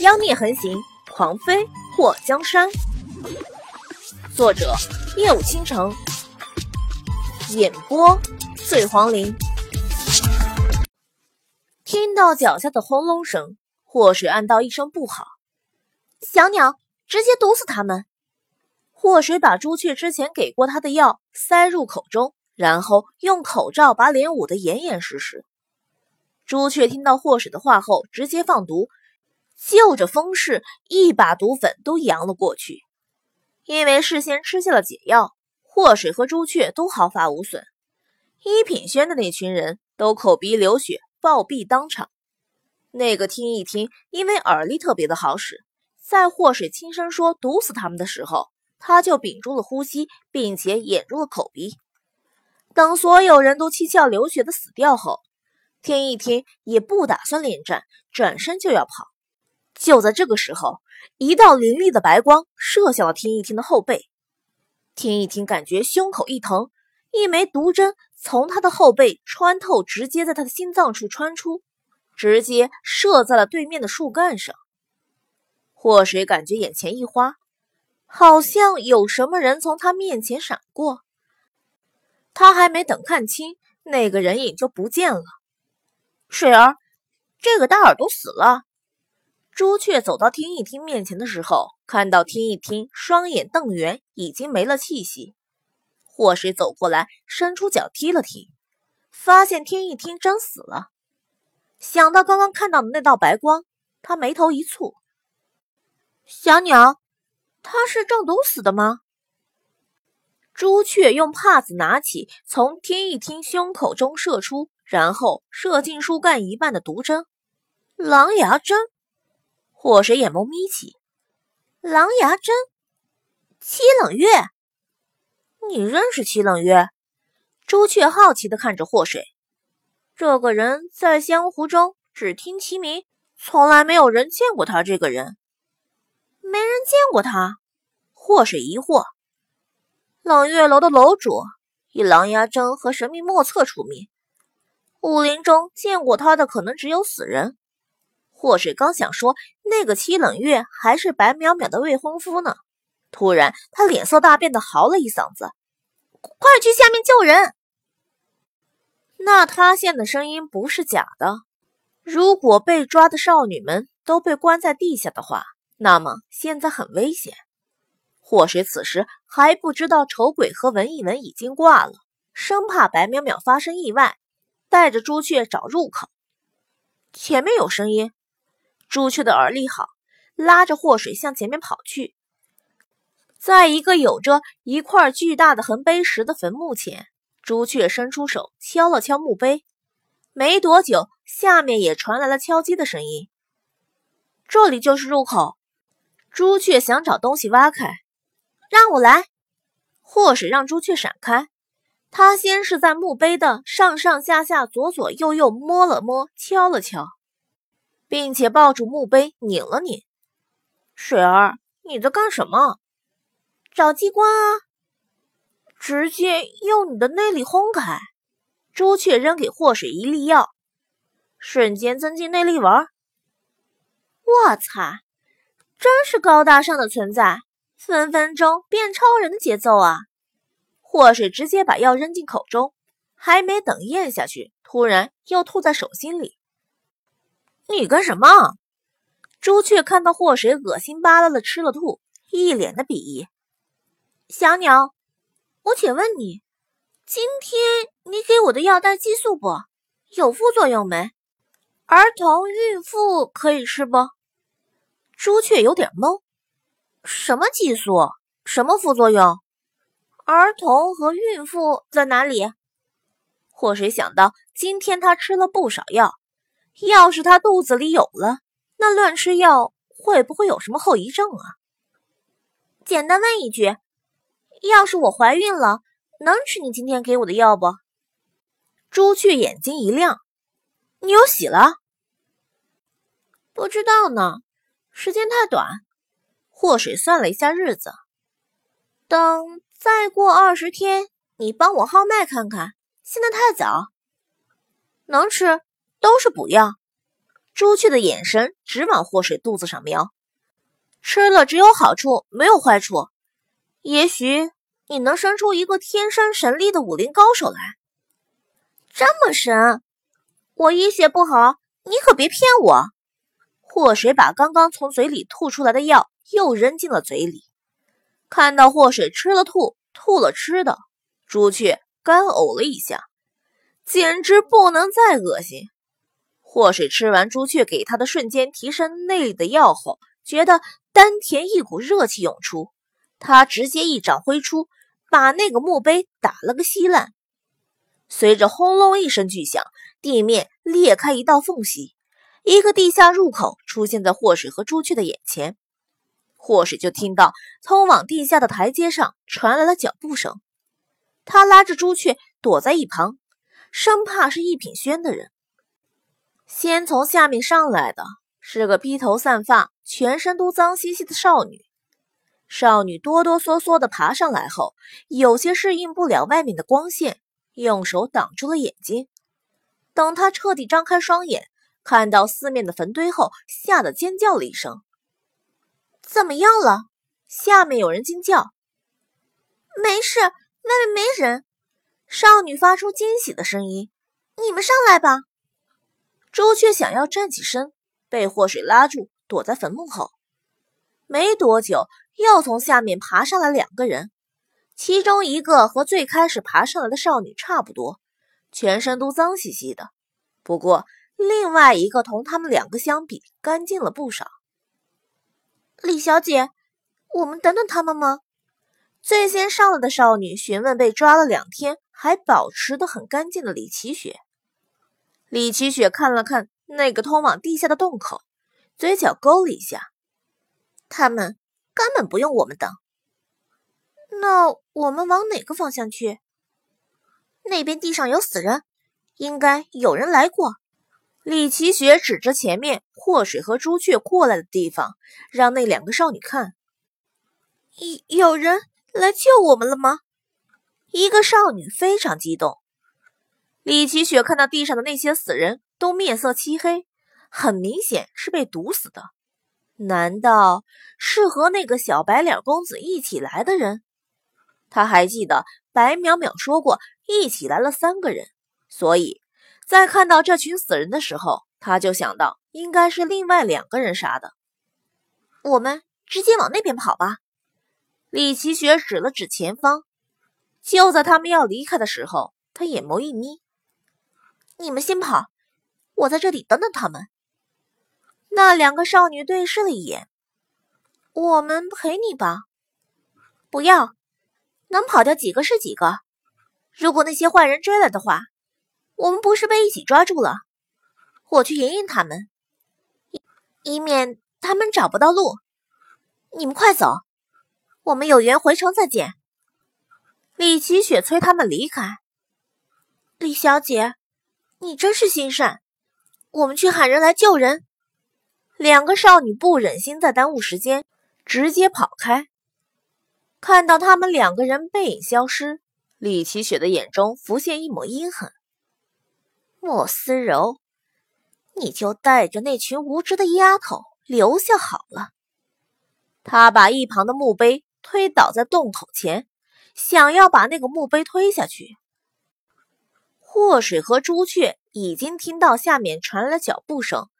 妖孽横行，狂妃祸江山。作者：夜舞倾城，演播：醉黄林。听到脚下的轰隆声，祸水暗道一声不好。小鸟，直接毒死他们！祸水把朱雀之前给过他的药塞入口中，然后用口罩把脸捂得严严实实。朱雀听到祸水的话后，直接放毒。就着风势，一把毒粉都扬了过去。因为事先吃下了解药，祸水和朱雀都毫发无损。一品轩的那群人都口鼻流血，暴毙当场。那个听一听，因为耳力特别的好使，在祸水轻声说毒死他们的时候，他就屏住了呼吸，并且掩住了口鼻。等所有人都七窍流血的死掉后，听一听也不打算恋战，转身就要跑。就在这个时候，一道凌厉的白光射向了听一听的后背。听一听感觉胸口一疼，一枚毒针从他的后背穿透，直接在他的心脏处穿出，直接射在了对面的树干上。祸水感觉眼前一花，好像有什么人从他面前闪过。他还没等看清，那个人影就不见了。水儿，这个大耳朵死了。朱雀走到听一听面前的时候，看到听一听双眼瞪圆，已经没了气息。祸水走过来，伸出脚踢了踢，发现听一听真死了。想到刚刚看到的那道白光，他眉头一蹙：“小鸟，他是中毒死的吗？”朱雀用帕子拿起从听一听胸口中射出，然后射进树干一半的毒针——狼牙针。祸水眼眸眯起，狼牙针，七冷月，你认识七冷月？朱雀好奇的看着祸水，这个人在江湖中只听其名，从来没有人见过他这个人。没人见过他？祸水疑惑。冷月楼的楼主以狼牙针和神秘莫测出名，武林中见过他的可能只有死人。祸水刚想说那个七冷月还是白淼淼的未婚夫呢，突然他脸色大变的嚎了一嗓子：“快去下面救人！”那塌陷的声音不是假的。如果被抓的少女们都被关在地下的话，那么现在很危险。祸水此时还不知道丑鬼和文一文已经挂了，生怕白淼淼发生意外，带着朱雀找入口。前面有声音。朱雀的耳力好，拉着祸水向前面跑去。在一个有着一块巨大的横碑石的坟墓前，朱雀伸出手敲了敲墓碑。没多久，下面也传来了敲击的声音。这里就是入口。朱雀想找东西挖开，让我来。祸水让朱雀闪开。他先是在墓碑的上上下下、左左右右摸了摸，敲了敲。并且抱住墓碑拧了拧，水儿，你在干什么？找机关啊！直接用你的内力轰开。朱雀扔给祸水一粒药，瞬间增进内力丸。我擦，真是高大上的存在，分分钟变超人的节奏啊！祸水直接把药扔进口中，还没等咽下去，突然又吐在手心里。你干什么？朱雀看到祸水恶心巴拉的吃了吐，一脸的鄙夷。小鸟，我且问你，今天你给我的药带激素不？有副作用没？儿童、孕妇可以吃不？朱雀有点懵，什么激素？什么副作用？儿童和孕妇在哪里？祸水想到今天他吃了不少药。要是他肚子里有了，那乱吃药会不会有什么后遗症啊？简单问一句，要是我怀孕了，能吃你今天给我的药不？朱雀眼睛一亮，你有喜了？不知道呢，时间太短。祸水算了一下日子，等再过二十天，你帮我号脉看看。现在太早，能吃。都是补药。朱雀的眼神直往祸水肚子上瞄。吃了只有好处，没有坏处。也许你能生出一个天生神力的武林高手来。这么神？我医学不好，你可别骗我。祸水把刚刚从嘴里吐出来的药又扔进了嘴里。看到祸水吃了吐，吐了吃的，朱雀干呕了一下，简直不能再恶心。祸水吃完朱雀给他的瞬间提升内力的药后，觉得丹田一股热气涌出，他直接一掌挥出，把那个墓碑打了个稀烂。随着轰隆一声巨响，地面裂开一道缝隙，一个地下入口出现在祸水和朱雀的眼前。祸水就听到通往地下的台阶上传来了脚步声，他拉着朱雀躲在一旁，生怕是一品轩的人。先从下面上来的是个披头散发、全身都脏兮兮的少女。少女哆哆嗦嗦地爬上来后，有些适应不了外面的光线，用手挡住了眼睛。等她彻底张开双眼，看到四面的坟堆后，吓得尖叫了一声：“怎么样了？”下面有人惊叫：“没事，外面没人。”少女发出惊喜的声音：“你们上来吧。”朱雀想要站起身，被祸水拉住，躲在坟墓后。没多久，又从下面爬上来两个人，其中一个和最开始爬上来的少女差不多，全身都脏兮兮的。不过，另外一个同他们两个相比，干净了不少。李小姐，我们等等他们吗？最先上来的少女询问被抓了两天还保持得很干净的李奇雪。李奇雪看了看那个通往地下的洞口，嘴角勾了一下。他们根本不用我们等。那我们往哪个方向去？那边地上有死人，应该有人来过。李奇雪指着前面祸水和朱雀过来的地方，让那两个少女看。有有人来救我们了吗？一个少女非常激动。李奇雪看到地上的那些死人都面色漆黑，很明显是被毒死的。难道是和那个小白脸公子一起来的人？他还记得白淼淼说过一起来了三个人，所以在看到这群死人的时候，他就想到应该是另外两个人杀的。我们直接往那边跑吧。李奇雪指了指前方。就在他们要离开的时候，他眼眸一眯。你们先跑，我在这里等等他们。那两个少女对视了一眼，我们陪你吧。不要，能跑掉几个是几个。如果那些坏人追来的话，我们不是被一起抓住了？我去引引他们，以免他们找不到路。你们快走，我们有缘回城再见。李奇雪催他们离开。李小姐。你真是心善，我们去喊人来救人。两个少女不忍心再耽误时间，直接跑开。看到他们两个人背影消失，李奇雪的眼中浮现一抹阴狠。莫思柔，你就带着那群无知的丫头留下好了。他把一旁的墓碑推倒在洞口前，想要把那个墓碑推下去。祸水和朱雀已经听到下面传来了脚步声，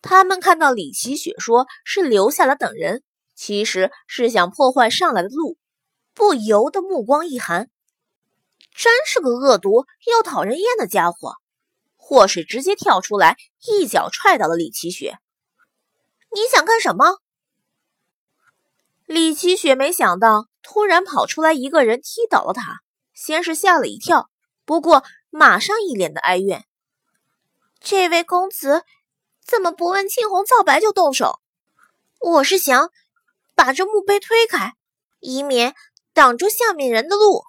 他们看到李奇雪说是留下来等人，其实是想破坏上来的路，不由得目光一寒，真是个恶毒又讨人厌的家伙。祸水直接跳出来，一脚踹倒了李奇雪。你想干什么？李奇雪没想到突然跑出来一个人踢倒了他，先是吓了一跳，不过。马上一脸的哀怨，这位公子怎么不问青红皂白就动手？我是想把这墓碑推开，以免挡住下面人的路。